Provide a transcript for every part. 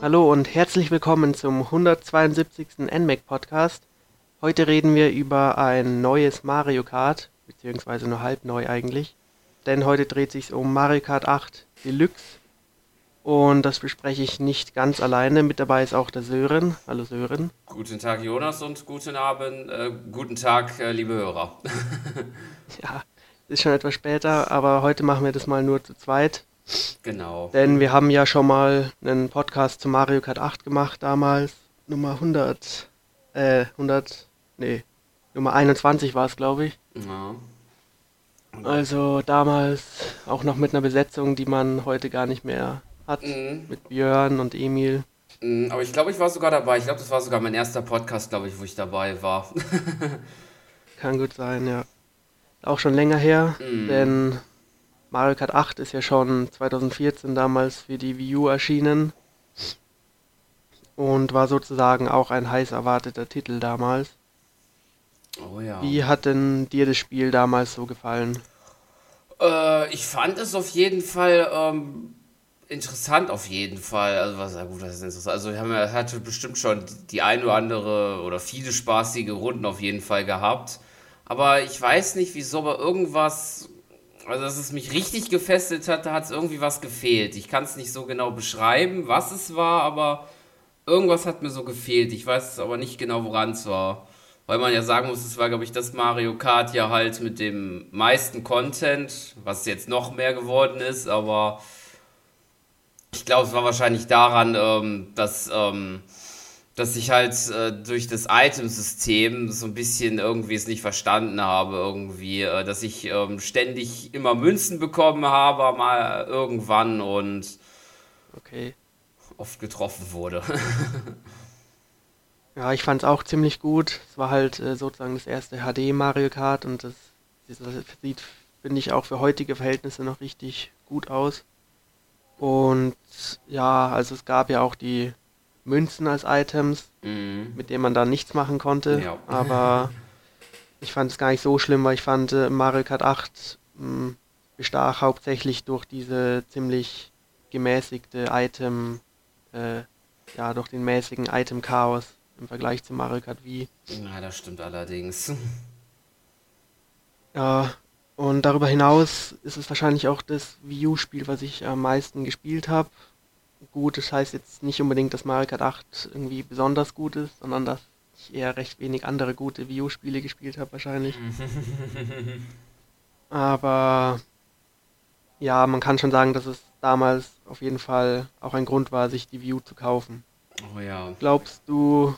Hallo und herzlich willkommen zum 172. NMAC Podcast. Heute reden wir über ein neues Mario Kart, beziehungsweise nur halb neu eigentlich. Denn heute dreht sich um Mario Kart 8 Deluxe. Und das bespreche ich nicht ganz alleine. Mit dabei ist auch der Sören. Hallo Sören. Guten Tag Jonas und guten Abend, äh, guten Tag äh, liebe Hörer. ja, ist schon etwas später, aber heute machen wir das mal nur zu zweit. Genau. Denn wir haben ja schon mal einen Podcast zu Mario Kart 8 gemacht damals. Nummer 100, äh, 100, nee, Nummer 21 war es, glaube ich. Ja. Also damals auch noch mit einer Besetzung, die man heute gar nicht mehr hat. Mhm. Mit Björn und Emil. Mhm, aber ich glaube, ich war sogar dabei. Ich glaube, das war sogar mein erster Podcast, glaube ich, wo ich dabei war. Kann gut sein, ja. Auch schon länger her, mhm. denn Mario Kart 8 ist ja schon 2014 damals für die Wii U erschienen und war sozusagen auch ein heiß erwarteter Titel damals. Oh ja. Wie hat denn dir das Spiel damals so gefallen? Äh, ich fand es auf jeden Fall ähm, interessant, auf jeden Fall. Also was ja gut, das ist interessant. Also wir haben ja hatte bestimmt schon die ein oder andere oder viele spaßige Runden auf jeden Fall gehabt. Aber ich weiß nicht, wieso, aber irgendwas also, dass es mich richtig gefesselt hat, da hat es irgendwie was gefehlt. Ich kann es nicht so genau beschreiben, was es war, aber irgendwas hat mir so gefehlt. Ich weiß aber nicht genau, woran es war. Weil man ja sagen muss, es war, glaube ich, das Mario Kart ja halt mit dem meisten Content, was jetzt noch mehr geworden ist, aber ich glaube, es war wahrscheinlich daran, ähm, dass. Ähm, dass ich halt äh, durch das Itemsystem so ein bisschen irgendwie es nicht verstanden habe, irgendwie, äh, dass ich ähm, ständig immer Münzen bekommen habe, mal irgendwann und okay. oft getroffen wurde. ja, ich fand es auch ziemlich gut. Es war halt äh, sozusagen das erste HD Mario Kart und das, das sieht, finde ich, auch für heutige Verhältnisse noch richtig gut aus. Und ja, also es gab ja auch die Münzen als Items, mhm. mit denen man da nichts machen konnte. Ja. Aber ich fand es gar nicht so schlimm, weil ich fand äh, Mario Kart 8 mh, hm, bestach hauptsächlich durch diese ziemlich gemäßigte Item, äh, ja, durch den mäßigen Item-Chaos im Vergleich zu Mario Kart Wii. Ja, das stimmt allerdings. Ja, und darüber hinaus ist es wahrscheinlich auch das Wii U-Spiel, was ich am meisten gespielt habe gut. Das heißt jetzt nicht unbedingt, dass Mario Kart 8 irgendwie besonders gut ist, sondern dass ich eher recht wenig andere gute Wii U-Spiele gespielt habe wahrscheinlich. Aber ja, man kann schon sagen, dass es damals auf jeden Fall auch ein Grund war, sich die Wii U zu kaufen. Oh ja. Glaubst du,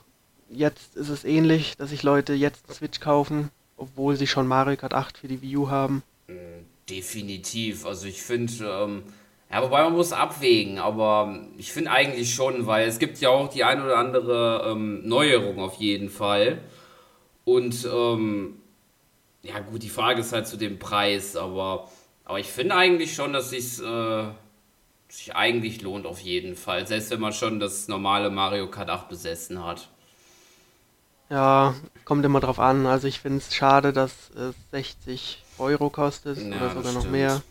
jetzt ist es ähnlich, dass sich Leute jetzt einen Switch kaufen, obwohl sie schon Mario Kart 8 für die Wii U haben? Äh, definitiv. Also ich finde, ähm, ja, wobei man muss abwägen, aber ich finde eigentlich schon, weil es gibt ja auch die ein oder andere ähm, Neuerung auf jeden Fall. Und ähm, ja gut, die Frage ist halt zu dem Preis, aber, aber ich finde eigentlich schon, dass es äh, sich eigentlich lohnt auf jeden Fall, selbst wenn man schon das normale Mario Kart 8 besessen hat. Ja, kommt immer drauf an. Also ich finde es schade, dass es 60 Euro kostet ja, oder sogar noch mehr.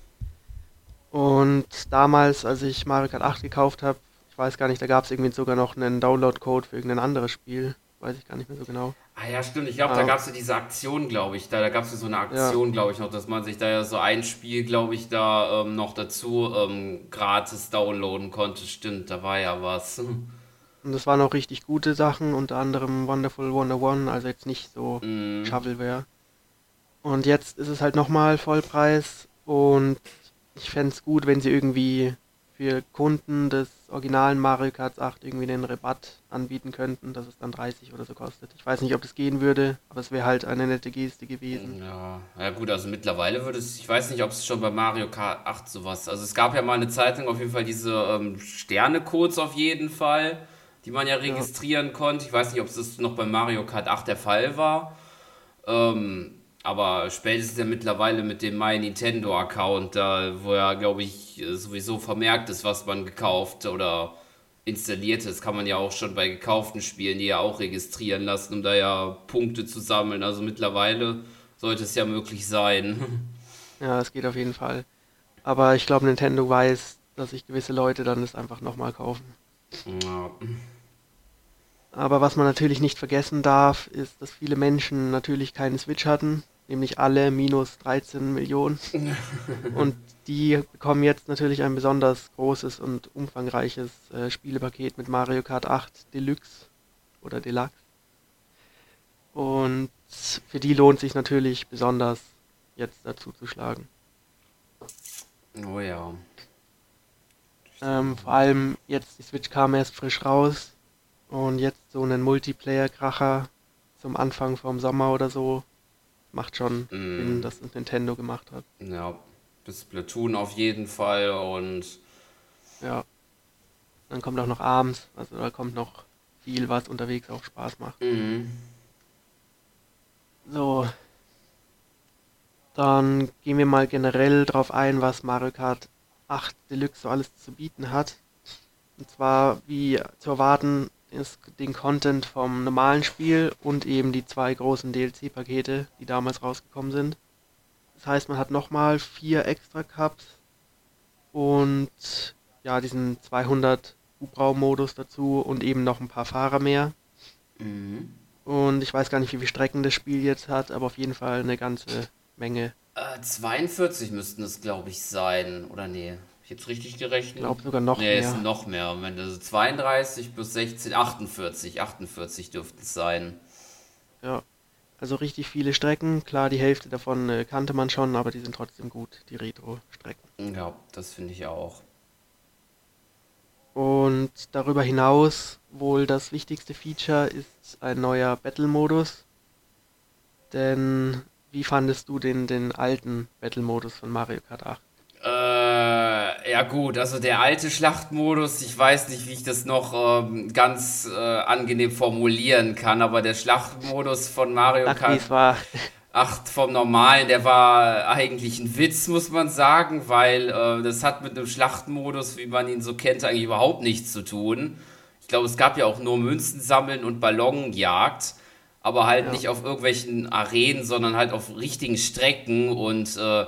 Und damals, als ich Mario Kart 8 gekauft habe, ich weiß gar nicht, da gab es irgendwie sogar noch einen Download-Code für irgendein anderes Spiel. Weiß ich gar nicht mehr so genau. Ah ja, stimmt. Ich glaube, ah. da gab es ja diese Aktion, glaube ich. Da, da gab es ja so eine Aktion, ja. glaube ich, noch, dass man sich da ja so ein Spiel, glaube ich, da ähm, noch dazu ähm, gratis downloaden konnte. Stimmt, da war ja was. Und das waren auch richtig gute Sachen, unter anderem Wonderful 101, also jetzt nicht so mm. Shovelware. Und jetzt ist es halt nochmal Vollpreis und ich fände es gut, wenn sie irgendwie für Kunden des originalen Mario Kart 8 irgendwie den Rabatt anbieten könnten, dass es dann 30 oder so kostet. Ich weiß nicht, ob das gehen würde, aber es wäre halt eine nette Geste gewesen. Ja, ja gut, also mittlerweile würde es, ich weiß nicht, ob es schon bei Mario Kart 8 sowas, also es gab ja mal eine Zeit lang auf jeden Fall diese ähm, Sterne-Codes auf jeden Fall, die man ja registrieren ja. konnte. Ich weiß nicht, ob es noch bei Mario Kart 8 der Fall war. Ähm, aber spätestens ja mittlerweile mit dem My Nintendo Account, da wo ja, glaube ich, sowieso vermerkt ist, was man gekauft oder installiert ist, kann man ja auch schon bei gekauften Spielen die ja auch registrieren lassen, um da ja Punkte zu sammeln. Also mittlerweile sollte es ja möglich sein. Ja, es geht auf jeden Fall. Aber ich glaube, Nintendo weiß, dass sich gewisse Leute dann das einfach nochmal kaufen. Ja. Aber was man natürlich nicht vergessen darf, ist, dass viele Menschen natürlich keinen Switch hatten, nämlich alle minus 13 Millionen. und die bekommen jetzt natürlich ein besonders großes und umfangreiches äh, Spielepaket mit Mario Kart 8 Deluxe oder Deluxe. Und für die lohnt sich natürlich besonders jetzt dazu zu schlagen. Oh ja. Ähm, vor allem jetzt, die Switch kam erst frisch raus und jetzt so einen Multiplayer-Kracher zum Anfang vom Sommer oder so macht schon mm. Sinn, dass es Nintendo gemacht hat. Ja, bis Splatoon auf jeden Fall und. Ja. Dann kommt auch noch abends, also da kommt noch viel, was unterwegs auch Spaß macht. Mm. So. Dann gehen wir mal generell drauf ein, was Mario Kart 8 Deluxe so alles zu bieten hat. Und zwar, wie zu erwarten, ist den Content vom normalen Spiel und eben die zwei großen DLC-Pakete, die damals rausgekommen sind. Das heißt, man hat nochmal vier extra Cups und ja, diesen 200 Hubraum-Modus dazu und eben noch ein paar Fahrer mehr. Mhm. Und ich weiß gar nicht, wie viele Strecken das Spiel jetzt hat, aber auf jeden Fall eine ganze Menge. Äh, 42 müssten es, glaube ich, sein, oder nee? Ich jetzt richtig gerechnet? Ich glaube sogar noch nee, mehr. Nee, ist noch mehr. Wenn das 32 plus 16, 48, 48 dürfte es sein. Ja, also richtig viele Strecken. Klar, die Hälfte davon äh, kannte man schon, aber die sind trotzdem gut, die Retro-Strecken. Ja, das finde ich auch. Und darüber hinaus wohl das wichtigste Feature ist ein neuer Battle-Modus. Denn wie fandest du den, den alten Battle-Modus von Mario Kart 8? Ja gut, also der alte Schlachtmodus, ich weiß nicht, wie ich das noch ähm, ganz äh, angenehm formulieren kann, aber der Schlachtmodus von Mario Ach, Kart war. 8 vom normalen, der war eigentlich ein Witz, muss man sagen, weil äh, das hat mit einem Schlachtmodus, wie man ihn so kennt, eigentlich überhaupt nichts zu tun. Ich glaube, es gab ja auch nur Münzen sammeln und Ballonjagd, aber halt ja. nicht auf irgendwelchen Arenen, sondern halt auf richtigen Strecken und äh,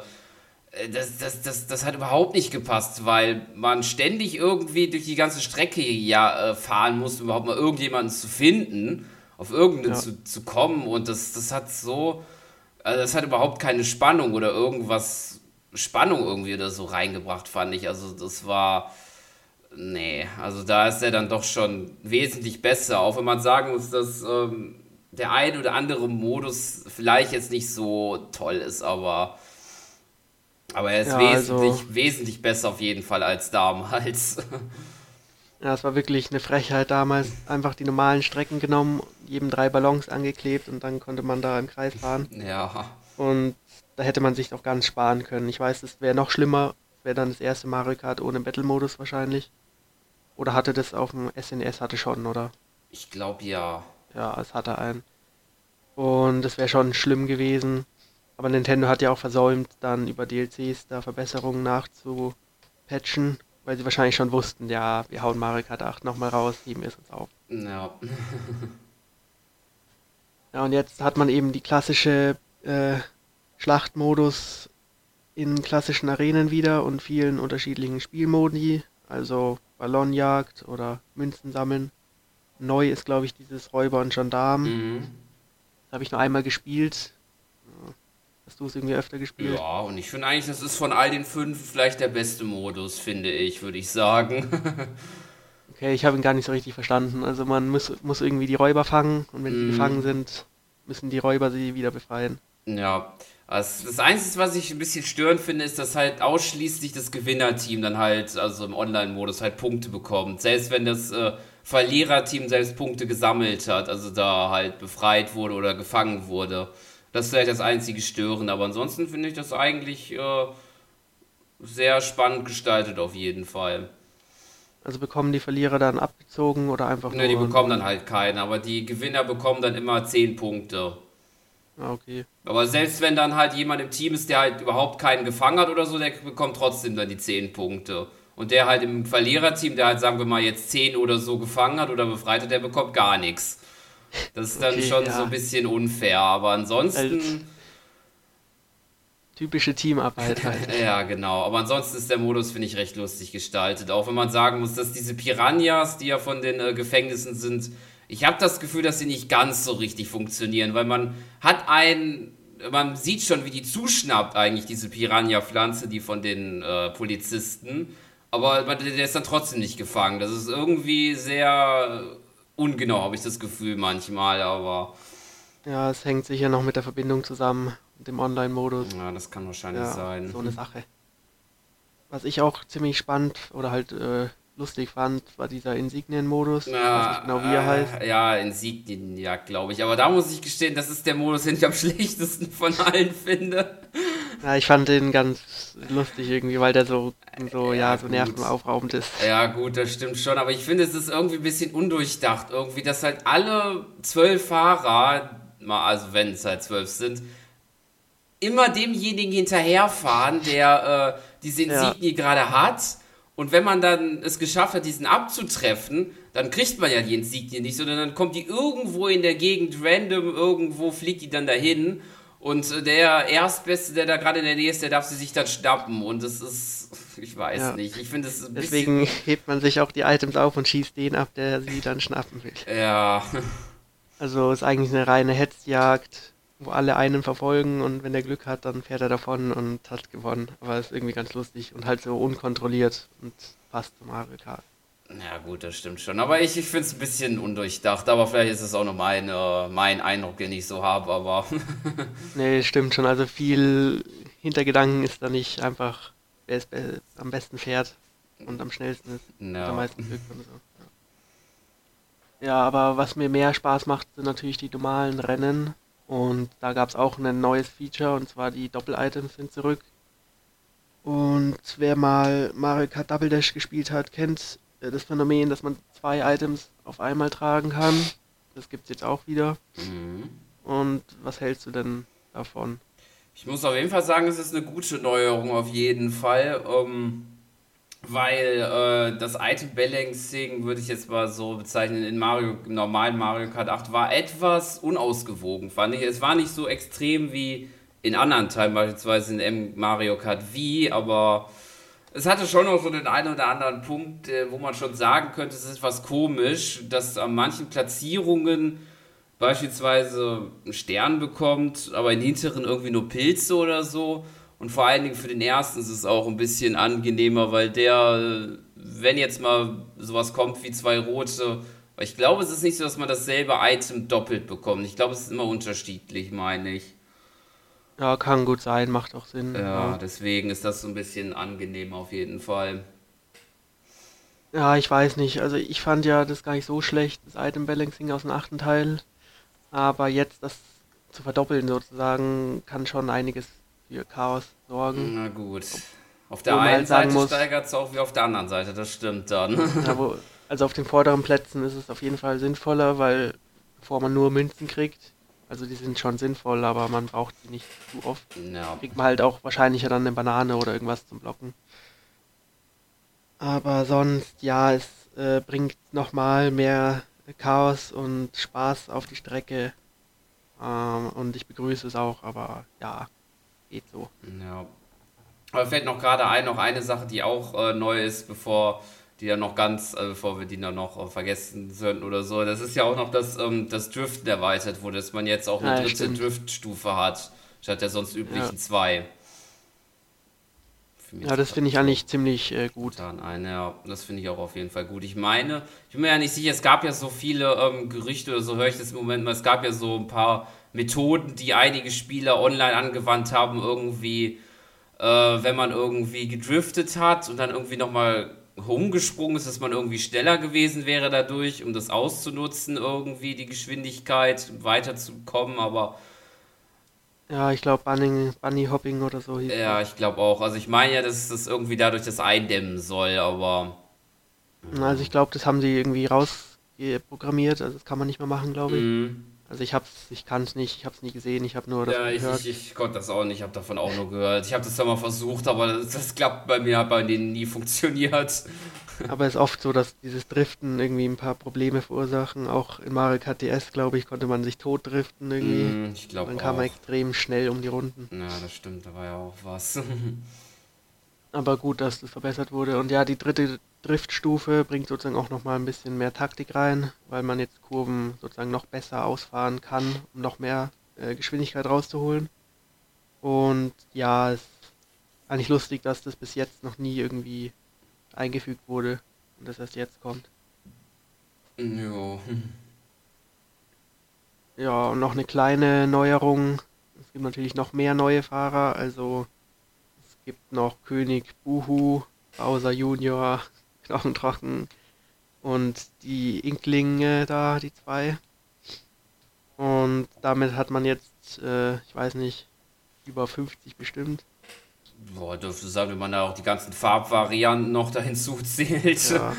das, das, das, das hat überhaupt nicht gepasst, weil man ständig irgendwie durch die ganze Strecke ja äh, fahren muss, um überhaupt mal irgendjemanden zu finden, auf irgendeinen ja. zu, zu kommen. Und das, das hat so, also das hat überhaupt keine Spannung oder irgendwas, Spannung irgendwie oder so reingebracht, fand ich. Also das war, nee, also da ist er dann doch schon wesentlich besser, auch wenn man sagen muss, dass ähm, der ein oder andere Modus vielleicht jetzt nicht so toll ist, aber aber er ist ja, wesentlich, also, wesentlich besser auf jeden Fall als damals. Ja, es war wirklich eine Frechheit damals. Einfach die normalen Strecken genommen, jedem drei Ballons angeklebt und dann konnte man da im Kreis fahren. Ja. Und da hätte man sich auch ganz sparen können. Ich weiß, es wäre noch schlimmer. Wäre dann das erste Mario Kart ohne Battle-Modus wahrscheinlich. Oder hatte das auf dem SNES hatte schon, oder? Ich glaube ja. Ja, es hatte einen. Und es wäre schon schlimm gewesen. Aber Nintendo hat ja auch versäumt, dann über DLCs da Verbesserungen nachzupatchen, weil sie wahrscheinlich schon wussten, ja, wir hauen Mario Kart 8 nochmal raus, heben es uns auf. Ja. ja, und jetzt hat man eben die klassische äh, Schlachtmodus in klassischen Arenen wieder und vielen unterschiedlichen Spielmodi, also Ballonjagd oder Münzen sammeln. Neu ist, glaube ich, dieses Räuber und Gendarm. Mhm. Das habe ich nur einmal gespielt. Hast du es irgendwie öfter gespielt? Ja, und ich finde eigentlich, das ist von all den fünf vielleicht der beste Modus, finde ich, würde ich sagen. okay, ich habe ihn gar nicht so richtig verstanden. Also man muss, muss irgendwie die Räuber fangen und wenn mm. die gefangen sind, müssen die Räuber sie wieder befreien. Ja, also das Einzige, was ich ein bisschen störend finde, ist, dass halt ausschließlich das Gewinnerteam dann halt, also im Online-Modus, halt Punkte bekommt. Selbst wenn das äh, Verliererteam selbst Punkte gesammelt hat, also da halt befreit wurde oder gefangen wurde. Das ist vielleicht das einzige Stören, aber ansonsten finde ich das eigentlich äh, sehr spannend gestaltet auf jeden Fall. Also bekommen die Verlierer dann abgezogen oder einfach nur... Ne, die bekommen dann halt keinen, aber die Gewinner bekommen dann immer 10 Punkte. Ah, okay. Aber selbst wenn dann halt jemand im Team ist, der halt überhaupt keinen gefangen hat oder so, der bekommt trotzdem dann die 10 Punkte. Und der halt im Verliererteam, der halt, sagen wir mal, jetzt 10 oder so gefangen hat oder befreit hat, der bekommt gar nichts. Das ist dann okay, schon ja. so ein bisschen unfair, aber ansonsten. typische Teamarbeit halt. ja, genau. Aber ansonsten ist der Modus, finde ich, recht lustig gestaltet. Auch wenn man sagen muss, dass diese Piranhas, die ja von den äh, Gefängnissen sind, ich habe das Gefühl, dass sie nicht ganz so richtig funktionieren, weil man hat einen, man sieht schon, wie die zuschnappt eigentlich, diese Piranha-Pflanze, die von den äh, Polizisten. Aber der ist dann trotzdem nicht gefangen. Das ist irgendwie sehr ungenau, habe ich das Gefühl manchmal, aber. Ja, es hängt sicher noch mit der Verbindung zusammen, mit dem Online-Modus. Ja, das kann wahrscheinlich Ja, sein. so eine Sache. Was ich auch ziemlich spannend oder halt äh, lustig fand, war dieser Insignien-Modus. Ich weiß nicht genau, wie er heißt. äh, Ja, Insignien, ja, glaube ich. Aber da muss ich gestehen, das ist der Modus, den ich am schlechtesten von allen finde. Ja, ich fand den ganz lustig irgendwie, weil der so, so Ja, ja, so nervenaufraubend ist. Ja, gut, das stimmt schon. Aber ich finde, es ist irgendwie ein bisschen undurchdacht. Irgendwie, dass halt alle zwölf Fahrer, mal, also wenn es halt zwölf sind, immer demjenigen hinterherfahren, der äh, diese Ja. Insignie gerade hat. Und wenn man dann es geschafft hat, diesen abzutreffen, dann kriegt man ja die Insignie nicht, sondern dann kommt die irgendwo in der Gegend random, irgendwo fliegt die dann dahin. Und der Erstbeste, der da gerade in der Nähe ist, der darf sie sich dann schnappen. Und das ist, ich weiß Ja. nicht. Ich finde es ein bisschen. Deswegen hebt man sich auch die Items auf und schießt den ab, der sie dann schnappen will. Ja, Also ist eigentlich eine reine Hetzjagd, wo alle einen verfolgen und wenn der Glück hat, dann fährt er davon und hat gewonnen. Aber ist irgendwie ganz lustig und halt so unkontrolliert und passt zum Mario Kart. Ja gut, das stimmt schon. Aber ich, ich finde es ein bisschen undurchdacht. Aber vielleicht ist es auch nur mein, äh, mein Eindruck, den ich so habe. Aber Nee, stimmt schon. Also viel Hintergedanken ist da nicht einfach, wer es be am besten fährt und am schnellsten ist. Ja. Am meisten Glück und so. Ja. ja, aber was mir mehr Spaß macht, sind natürlich die normalen Rennen. Und da gab es auch ein neues Feature und zwar die Doppel-Items sind zurück. Und wer mal Mario Kart Double Dash gespielt hat, kennt das Phänomen, dass man zwei Items auf einmal tragen kann. Das gibt's jetzt auch wieder. Mhm. Und was hältst du denn davon? Ich muss auf jeden Fall sagen, es ist eine gute Neuerung auf jeden Fall. Ähm, weil äh, das Item Balancing, würde ich jetzt mal so bezeichnen, in Mario, im normalen Mario Kart 8 war etwas unausgewogen, fand ich. Es war nicht so extrem wie in anderen Teilen, beispielsweise in M Mario Kart Wii, aber es hatte schon noch so den einen oder anderen Punkt, äh, wo man schon sagen könnte, es ist etwas komisch, dass an manchen Platzierungen beispielsweise einen Stern bekommt, aber in hinteren irgendwie nur Pilze oder so. Und vor allen Dingen für den ersten ist es auch ein bisschen angenehmer, weil der, äh, wenn jetzt mal sowas kommt wie zwei rote, ich glaube, es ist nicht so, dass man dasselbe Item doppelt bekommt. Ich glaube, es ist immer unterschiedlich, meine ich. Ja, kann gut sein, macht auch Sinn. Ja, deswegen ist das so ein bisschen angenehmer auf jeden Fall. Ja, ich weiß nicht. Also ich fand ja das gar nicht so schlecht, das Item Balancing aus dem achten Teil. Aber jetzt das zu verdoppeln sozusagen, kann schon einiges für Chaos sorgen. Na gut. Auf der einen Seite steigert es auch wie auf der anderen Seite, das stimmt dann. Ja, wo, also auf den vorderen Plätzen ist es auf jeden Fall sinnvoller, weil bevor man nur Münzen kriegt, also die sind schon sinnvoll, aber man braucht sie nicht zu oft. ja. Kriegt man halt auch wahrscheinlich dann eine Banane oder irgendwas zum Blocken. Aber sonst, ja, es äh, bringt nochmal mehr Chaos und Spaß auf die Strecke. Ähm, und ich begrüße es auch, aber ja, geht so. Ja. Aber fällt noch gerade ein, noch eine Sache, die auch äh, neu ist, bevor die dann noch ganz, äh, bevor wir die dann noch äh, vergessen sollten oder so. Das ist ja auch noch, dass ähm, das Driften erweitert wurde, dass man jetzt auch eine Ah, ja, dritte stimmt. Driftstufe hat, statt der sonst üblichen zwei. Für mich Ja, das finde ich eigentlich ziemlich äh, gut. Dann eine, ja, das finde ich auch auf jeden Fall gut. Ich meine, ich bin mir ja nicht sicher, es gab ja so viele ähm, Gerüchte oder so höre ich das im Moment mal, es gab ja so ein paar Methoden, die einige Spieler online angewandt haben, irgendwie, äh, wenn man irgendwie gedriftet hat und dann irgendwie nochmal rumgesprungen ist, dass man irgendwie schneller gewesen wäre dadurch, um das auszunutzen, irgendwie die Geschwindigkeit weiterzukommen, aber Ja, ich glaube Bunny, Bunny Hopping oder so hieß ja, ich glaube auch. Also ich meine ja, dass das irgendwie dadurch das eindämmen soll, aber das. Also ich glaube, das haben sie irgendwie rausprogrammiert, also das kann man nicht mehr machen, glaube ich. mm, Also ich hab's, ich kann es nicht, ich hab's nie gesehen, ich habe nur das Ja, ich, gehört. ich, ich konnte das auch nicht, ich habe davon auch nur gehört. Ich habe das zwar mal versucht, aber das, das klappt bei mir, hat bei denen nie funktioniert. Aber es ist oft so, dass dieses Driften irgendwie ein paar Probleme verursachen. Auch in Mario Kart DS, glaube ich, konnte man sich tot driften irgendwie. Mm, ich glaube Dann kam man auch. extrem schnell um die Runden. Ja, das stimmt, da war ja auch was. Aber gut, dass das verbessert wurde. Und ja, die dritte Driftstufe bringt sozusagen auch nochmal ein bisschen mehr Taktik rein, weil man jetzt Kurven sozusagen noch besser ausfahren kann, um noch mehr äh, Geschwindigkeit rauszuholen. Und ja, es ist eigentlich lustig, dass das bis jetzt noch nie irgendwie eingefügt wurde und das erst jetzt kommt. Jo. Ja, und noch eine kleine Neuerung. Es gibt natürlich noch mehr neue Fahrer. Also es gibt noch König Buhu, Bowser Junior, Knochentrocken und die Inklinge da, die zwei. Und damit hat man jetzt, äh, ich weiß nicht, über 50 bestimmt. Boah, dürfte sagen, wenn man da auch die ganzen Farbvarianten noch da hinzuzählt. Ja,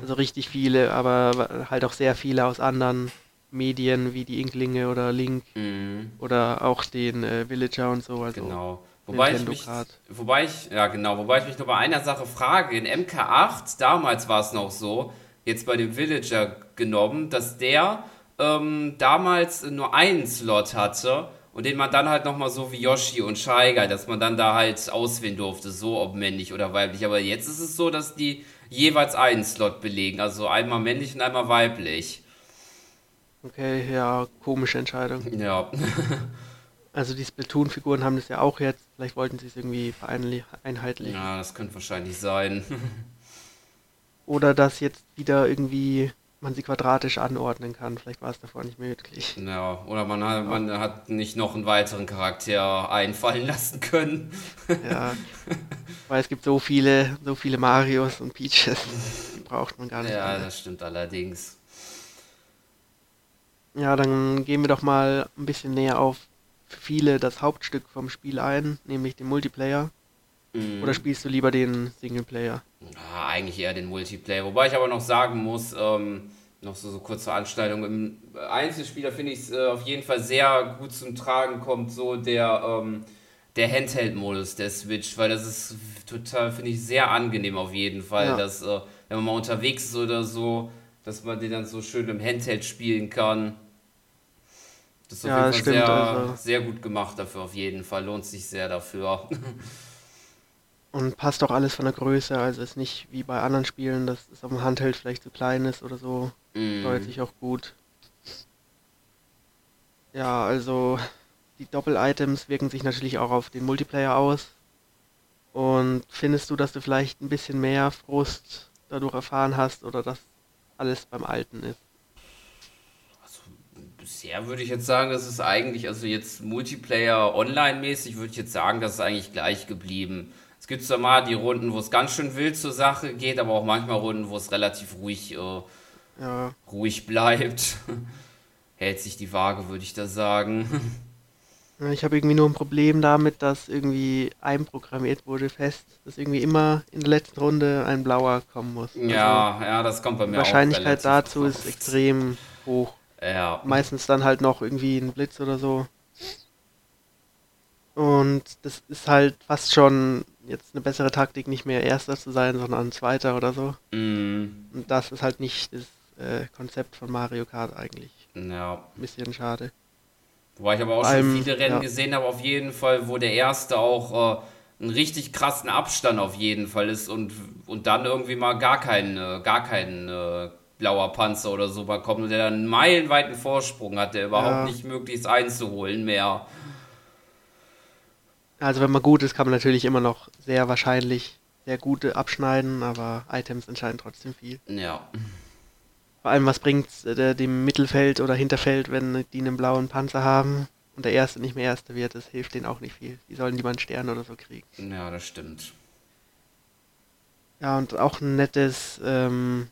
also richtig viele, aber halt auch sehr viele aus anderen Medien wie die Inklinge oder Link Mhm, oder auch den äh, Villager und so. Also genau. Wobei ich, mich, wobei ich, ja genau, wobei ich mich nur bei einer Sache frage. In MK8, damals war es noch so, jetzt bei dem Villager genommen, dass der ähm, damals nur einen Slot hatte und den man dann halt nochmal so wie Yoshi und Shaiga, dass man dann da halt auswählen durfte, so ob männlich oder weiblich. Aber jetzt ist es so, dass die jeweils einen Slot belegen, also einmal männlich und einmal weiblich. Okay, ja, komische Entscheidung. Ja, Also die Splatoon-Figuren haben das ja auch jetzt. Vielleicht wollten sie es irgendwie vereinli- einheitlichen. ja, das könnte wahrscheinlich sein. Oder dass jetzt wieder irgendwie man sie quadratisch anordnen kann. Vielleicht war es davor nicht möglich. Ja, oder man hat, man hat nicht noch einen weiteren Charakter einfallen lassen können. Ja. Weil es gibt so viele, so viele Marios und Peaches. Die braucht man gar nicht. Ja, alle. das stimmt allerdings. Ja, dann gehen wir doch mal ein bisschen näher auf viele das Hauptstück vom Spiel ein, nämlich den Multiplayer. Mhm. Oder spielst du lieber den Singleplayer? Ja, eigentlich eher den Multiplayer. Wobei ich aber noch sagen muss, ähm, noch so, so kurz zur Anschneidung, im Einzelspieler finde ich es äh, auf jeden Fall sehr gut zum Tragen kommt so der, ähm, der Handheld-Modus der Switch, weil das ist total, finde ich, sehr angenehm auf jeden Fall, Ja. dass, äh, wenn man mal unterwegs ist oder so, dass man den dann so schön im Handheld spielen kann. Das ist auf Ja, jeden Fall stimmt, sehr, also- sehr gut gemacht dafür, auf jeden Fall. Lohnt sich sehr dafür. Und passt auch alles von der Größe, also ist nicht wie bei anderen Spielen, dass es auf dem Handheld vielleicht zu klein ist oder so. Steuert Mm. sich auch gut. Ja, also die Doppel-Items wirken sich natürlich auch auf den Multiplayer aus. Und findest du, dass du vielleicht ein bisschen mehr Frust dadurch erfahren hast oder dass alles beim Alten ist? Bisher würde ich jetzt sagen, das ist eigentlich, also jetzt Multiplayer online-mäßig, würde ich jetzt sagen, das ist eigentlich gleich geblieben. Es gibt zwar mal die Runden, wo es ganz schön wild zur Sache geht, aber auch manchmal Runden, wo es relativ ruhig, äh, Ja, ruhig bleibt. Hält sich die Waage, würde ich da sagen. Ja, Ich habe irgendwie nur ein Problem damit, dass irgendwie einprogrammiert wurde fest, dass irgendwie immer in der letzten Runde ein blauer kommen muss. Also Ja, ja, das kommt bei die mir auch Wahrscheinlichkeit relativ dazu ist extrem hoch. Ja, Meistens dann halt noch irgendwie ein Blitz oder so. Und das ist halt fast schon jetzt eine bessere Taktik, nicht mehr Erster zu sein, sondern Zweiter oder so. mm, Und das ist halt nicht das äh, Konzept von Mario Kart eigentlich. ja. Ein bisschen schade. Wobei ich aber auch Vor schon viele Rennen ja. gesehen habe, auf jeden Fall, wo der erste auch äh, einen richtig krassen Abstand auf jeden Fall ist und, und dann irgendwie mal gar kein, äh, gar kein äh, blauer Panzer oder so bekommt und der dann einen meilenweiten Vorsprung hat, der überhaupt Ja. nicht möglich ist einzuholen mehr. Also wenn man gut ist, kann man natürlich immer noch sehr wahrscheinlich sehr gute abschneiden, aber Items entscheiden trotzdem viel. Ja. Vor allem, was bringt äh, dem Mittelfeld oder Hinterfeld, wenn die einen blauen Panzer haben und der Erste nicht mehr Erster wird? Das hilft denen auch nicht viel. Die sollen lieber einen Stern oder so kriegen. Ja, das stimmt. Ja, und auch ein nettes ähm,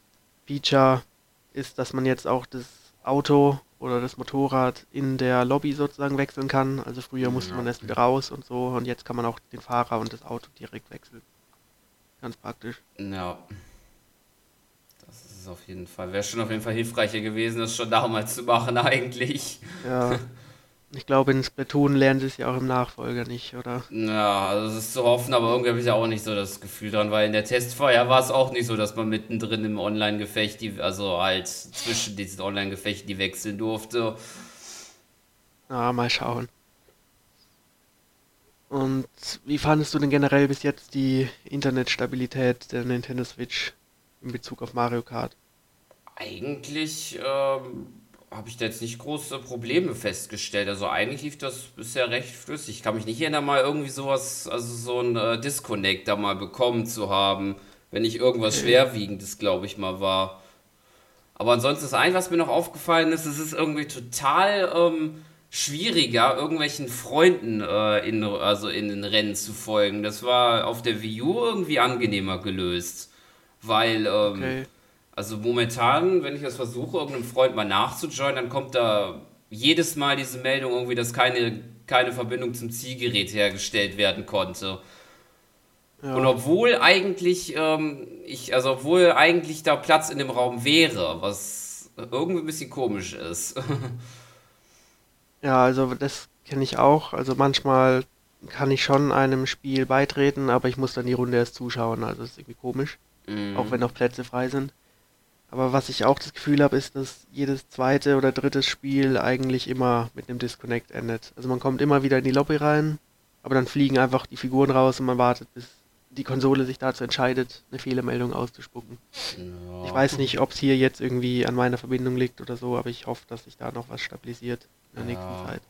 Feature ist, dass man jetzt auch das Auto oder das Motorrad in der Lobby sozusagen wechseln kann. Also früher musste Ja. man erst wieder raus und so und jetzt kann man auch den Fahrer und das Auto direkt wechseln. Ganz praktisch. Ja. Das ist auf jeden Fall, wäre schon auf jeden Fall hilfreicher gewesen, das schon damals zu machen eigentlich. Ja, Ich glaube, in Splatoon lernen sie es ja auch im Nachfolger nicht, oder? Ja, also es ist zu hoffen, aber irgendwie habe ich ja auch nicht so das Gefühl dran, weil in der Testfeier war es auch nicht so, dass man mittendrin im Online-Gefecht, also halt zwischen diesen Online-Gefechten, die wechseln durfte. Ja, mal schauen. Und wie fandest du denn generell bis jetzt die Internetstabilität der Nintendo Switch in Bezug auf Mario Kart? Eigentlich ähm, habe ich da jetzt nicht große Probleme festgestellt. Also eigentlich lief das bisher recht flüssig. Ich kann mich nicht erinnern, mal irgendwie sowas, also so ein äh, Disconnect da mal bekommen zu haben, wenn ich irgendwas Schwerwiegendes, glaube ich, mal war. Aber ansonsten das ein, was mir noch aufgefallen ist, es ist irgendwie total ähm, schwieriger, irgendwelchen Freunden äh, in, also in den Rennen zu folgen. Das war auf der Wii U irgendwie angenehmer gelöst. Weil, ähm, okay. Also momentan, wenn ich das versuche, irgendeinem Freund mal nachzujoinen, dann kommt da jedes Mal diese Meldung irgendwie, dass keine, keine Verbindung zum Zielgerät hergestellt werden konnte. Ja. Und obwohl eigentlich, ähm, ich, also obwohl eigentlich da Platz in dem Raum wäre, was irgendwie ein bisschen komisch ist. Ja, also das kenne ich auch. Also manchmal kann ich schon einem Spiel beitreten, aber ich muss dann die Runde erst zuschauen. Also das ist irgendwie komisch. Mhm. Auch wenn noch Plätze frei sind. Aber was ich auch das Gefühl habe, ist, dass jedes zweite oder dritte Spiel eigentlich immer mit einem Disconnect endet. Also man kommt immer wieder in die Lobby rein, aber dann fliegen einfach die Figuren raus und man wartet, bis die Konsole sich dazu entscheidet, eine Fehlermeldung auszuspucken. Ja. Ich weiß nicht, ob es hier jetzt irgendwie an meiner Verbindung liegt oder so, aber ich hoffe, dass sich da noch was stabilisiert in der ja. nächsten Zeit.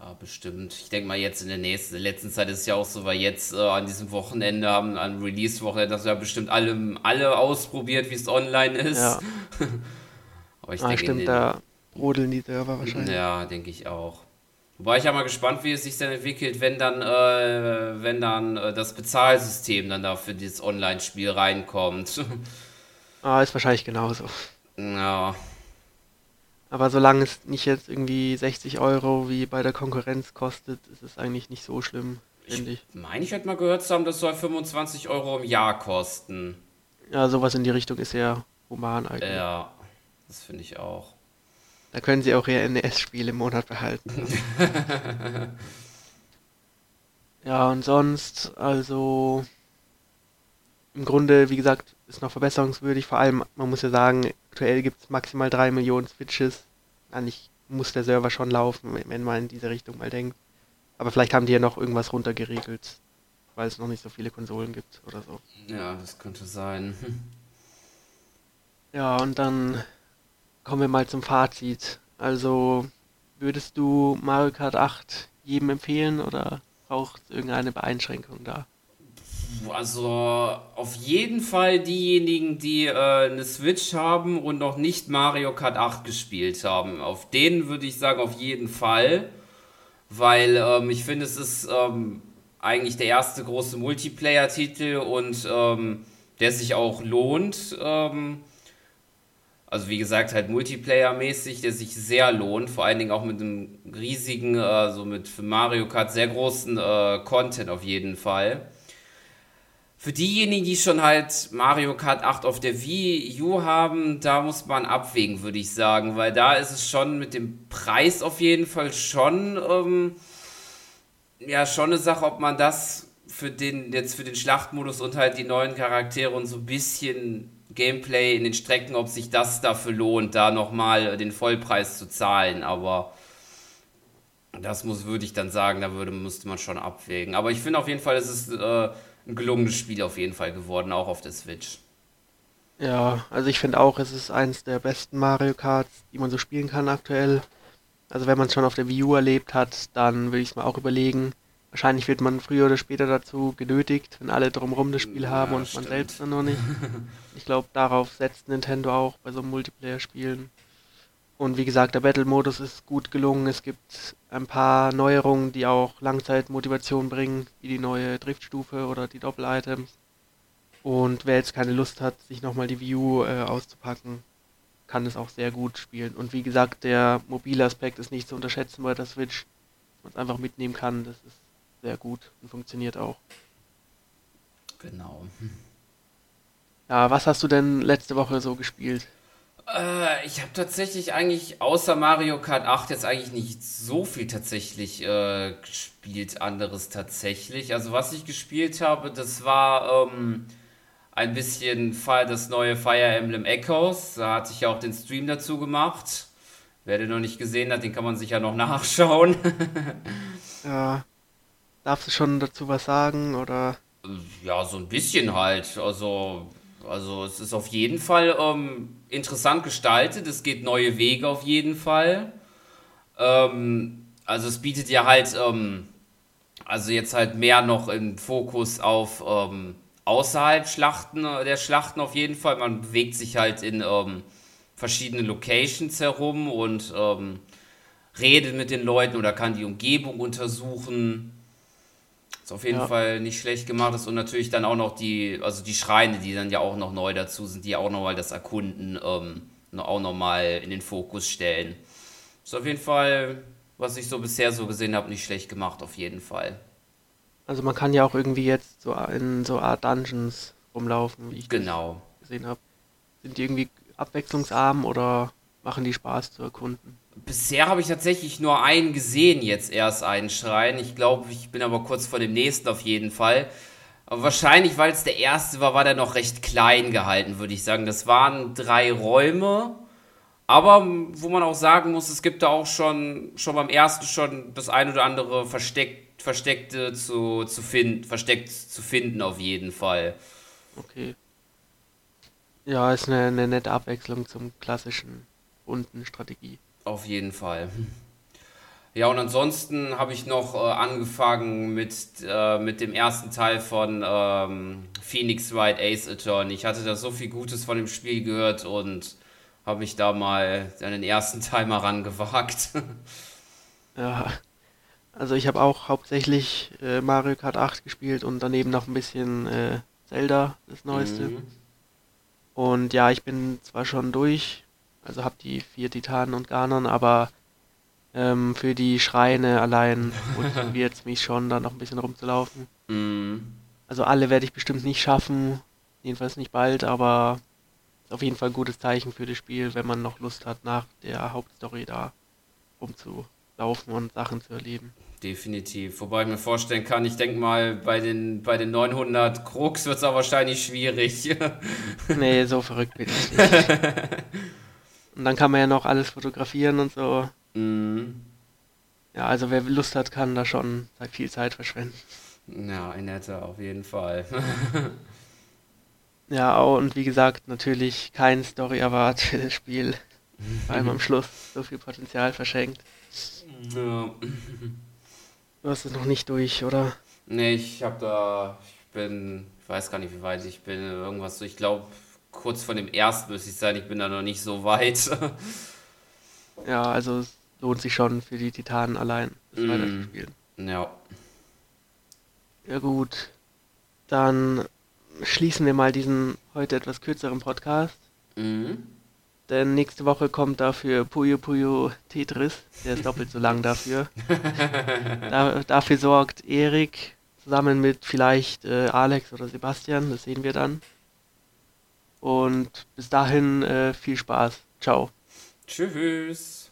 Ja, bestimmt. Ich denke mal, jetzt in der nächsten, in der letzten Zeit ist es ja auch so, weil jetzt äh, an diesem Wochenende haben, an Release-Wochenende, das ja bestimmt alle, alle ausprobiert, wie es online ist. Ja. Aber ich ah, denke, stimmt, den, da rodeln die Server wahrscheinlich. Ja, denke ich auch. Wobei ich ja mal gespannt, wie es sich dann entwickelt, wenn dann, äh, wenn dann äh, das Bezahlsystem dann da für dieses Online-Spiel reinkommt. ah, ist wahrscheinlich genauso. Ja. Aber solange es nicht jetzt irgendwie 60 Euro wie bei der Konkurrenz kostet, ist es eigentlich nicht so schlimm, finde ich. Ich meine, ich hätte mal gehört zu haben, das soll 25 Euro im Jahr kosten. Ja, sowas in die Richtung ist ja human eigentlich. Ja, das finde ich auch. Da können sie auch ihr NES-Spiel im Monat behalten. ja, und sonst, also im Grunde, wie gesagt, ist noch verbesserungswürdig. Vor allem, man muss ja sagen, aktuell gibt es maximal 3 Millionen Switches. Eigentlich muss der Server schon laufen, wenn man in diese Richtung mal denkt. Aber vielleicht haben die ja noch irgendwas runtergeregelt, weil es noch nicht so viele Konsolen gibt oder so. Ja, das könnte sein. Ja, und dann kommen wir mal zum Fazit. Also, würdest du Mario Kart 8 jedem empfehlen oder braucht es irgendeine Beeinschränkung da? Also auf jeden Fall diejenigen, die äh, eine Switch haben und noch nicht Mario Kart 8 gespielt haben. Auf denen würde ich sagen, auf jeden Fall. Weil ähm, ich finde, es ist ähm, eigentlich der erste große Multiplayer-Titel und ähm, der sich auch lohnt. Ähm, also wie gesagt, halt Multiplayer-mäßig, der sich sehr lohnt. Vor allen Dingen auch mit einem riesigen, äh, so also mit für Mario Kart sehr großen äh, Content auf jeden Fall. Für diejenigen, die schon halt Mario Kart 8 auf der Wii U haben, da muss man abwägen, würde ich sagen, weil da ist es schon mit dem Preis auf jeden Fall schon, ähm, ja, schon eine Sache, ob man das für den, jetzt für den Schlachtmodus und halt die neuen Charaktere und so ein bisschen Gameplay in den Strecken, ob sich das dafür lohnt, da nochmal den Vollpreis zu zahlen, aber das muss, würde ich dann sagen, da würde, müsste man schon abwägen. Aber ich finde auf jeden Fall, es ist äh, ein gelungenes Spiel auf jeden Fall geworden, auch auf der Switch. Ja, also ich finde auch, es ist eins der besten Mario Karts, die man so spielen kann aktuell. Also wenn man es schon auf der Wii U erlebt hat, dann würde ich es mal auch überlegen. Wahrscheinlich wird man früher oder später dazu genötigt, wenn alle drumherum das Spiel haben ja, und stimmt. man selbst dann noch nicht. Ich glaube, darauf setzt Nintendo auch bei so Multiplayer-Spielen. Und wie gesagt, der Battle-Modus ist gut gelungen. Es gibt ein paar Neuerungen, die auch Langzeitmotivation bringen, wie die neue Driftstufe oder die Doppel-Items. Und wer jetzt keine Lust hat, sich nochmal die View äh, auszupacken, kann es auch sehr gut spielen. Und wie gesagt, der mobile Aspekt ist nicht zu unterschätzen bei der Switch. Man es einfach mitnehmen kann, das ist sehr gut und funktioniert auch. Genau. Ja, was hast du denn letzte Woche so gespielt? Äh, ich habe tatsächlich eigentlich außer Mario Kart 8 jetzt eigentlich nicht so viel tatsächlich äh, gespielt, anderes tatsächlich. Also was ich gespielt habe, das war ähm, ein bisschen das neue Fire Emblem Echoes. Da hatte ich ja auch den Stream dazu gemacht. Wer den noch nicht gesehen hat, den kann man sich ja noch nachschauen. ja. Darfst du schon dazu was sagen oder? Ja, so ein bisschen halt. Also, also es ist auf jeden Fall ähm, interessant gestaltet. Es geht neue Wege auf jeden Fall. Ähm, also es bietet ja halt, ähm, also jetzt halt mehr noch im Fokus auf ähm, außerhalb Schlachten, äh, der Schlachten auf jeden Fall. Man bewegt sich halt in ähm, verschiedene Locations herum und ähm, redet mit den Leuten oder kann die Umgebung untersuchen. Ist auf jeden ja. Fall nicht schlecht gemacht ist und natürlich dann auch noch die, also die Schreine, die dann ja auch noch neu dazu sind, die auch nochmal das Erkunden ähm, auch nochmal in den Fokus stellen. Ist auf jeden Fall, was ich so bisher so gesehen habe, nicht schlecht gemacht, auf jeden Fall. Also man kann ja auch irgendwie jetzt so in so Art Dungeons rumlaufen, wie ich genau. gesehen habe. Sind die irgendwie abwechslungsarm oder machen die Spaß zu erkunden? Bisher habe ich tatsächlich nur einen gesehen, jetzt erst einen Schrein. Ich glaube, ich bin aber kurz vor dem nächsten auf jeden Fall. Aber wahrscheinlich, weil es der erste war, war der noch recht klein gehalten, würde ich sagen. Das waren drei Räume. Aber wo man auch sagen muss, es gibt da auch schon, schon beim ersten schon das ein oder andere versteckt Versteckte zu, zu finden, versteckt zu finden auf jeden Fall. Okay. Ja, ist eine, eine nette Abwechslung zum klassischen bunten Strategie. Auf jeden Fall. Ja, und ansonsten habe ich noch äh, angefangen mit, äh, mit dem ersten Teil von ähm, Phoenix Wright Ace Attorney. Ich hatte da so viel Gutes von dem Spiel gehört und habe mich da mal an den ersten Teil mal rangewagt. ja, also ich habe auch hauptsächlich äh, Mario Kart 8 gespielt und daneben noch ein bisschen äh, Zelda, das neueste. Mhm. Und ja, ich bin zwar schon durch, also habe die vier Titanen und Ganon, aber ähm, für die Schreine allein motiviert es mich schon, da noch ein bisschen rumzulaufen. Mhm. Also alle werde ich bestimmt nicht schaffen, jedenfalls nicht bald, aber ist auf jeden Fall ein gutes Zeichen für das Spiel, wenn man noch Lust hat, nach der Hauptstory da rumzulaufen und Sachen zu erleben. Definitiv. Wobei ich mir vorstellen kann, ich denke mal, bei den, bei den 900 Krux wird es auch wahrscheinlich schwierig. nee, so verrückt bin ich nicht. und dann kann man ja noch alles fotografieren und so. Mhm. Ja, also wer Lust hat, kann da schon viel Zeit verschwenden. Ja, ein netter, auf jeden Fall. ja, und wie gesagt, natürlich kein Story-Erwart für das Spiel. Vor allem am Schluss so viel Potenzial verschenkt. Ja. Du hast es noch nicht durch, oder? Nee, ich hab da, ich bin, ich weiß gar nicht, wie weit ich bin, irgendwas so, ich glaube, kurz vor dem ersten müsste ich sein, ich bin da noch nicht so weit. ja, also es lohnt sich schon für die Titanen allein, das mm. weiterzuspielen. Ja. Ja gut, dann schließen wir mal diesen heute etwas kürzeren Podcast. Mhm. Denn nächste Woche kommt dafür Puyo Puyo Tetris. Der ist doppelt so lang dafür. da, dafür sorgt Erik zusammen mit vielleicht äh, Alex oder Sebastian. Das sehen wir dann. Und bis dahin äh, viel Spaß. Ciao. Tschüss.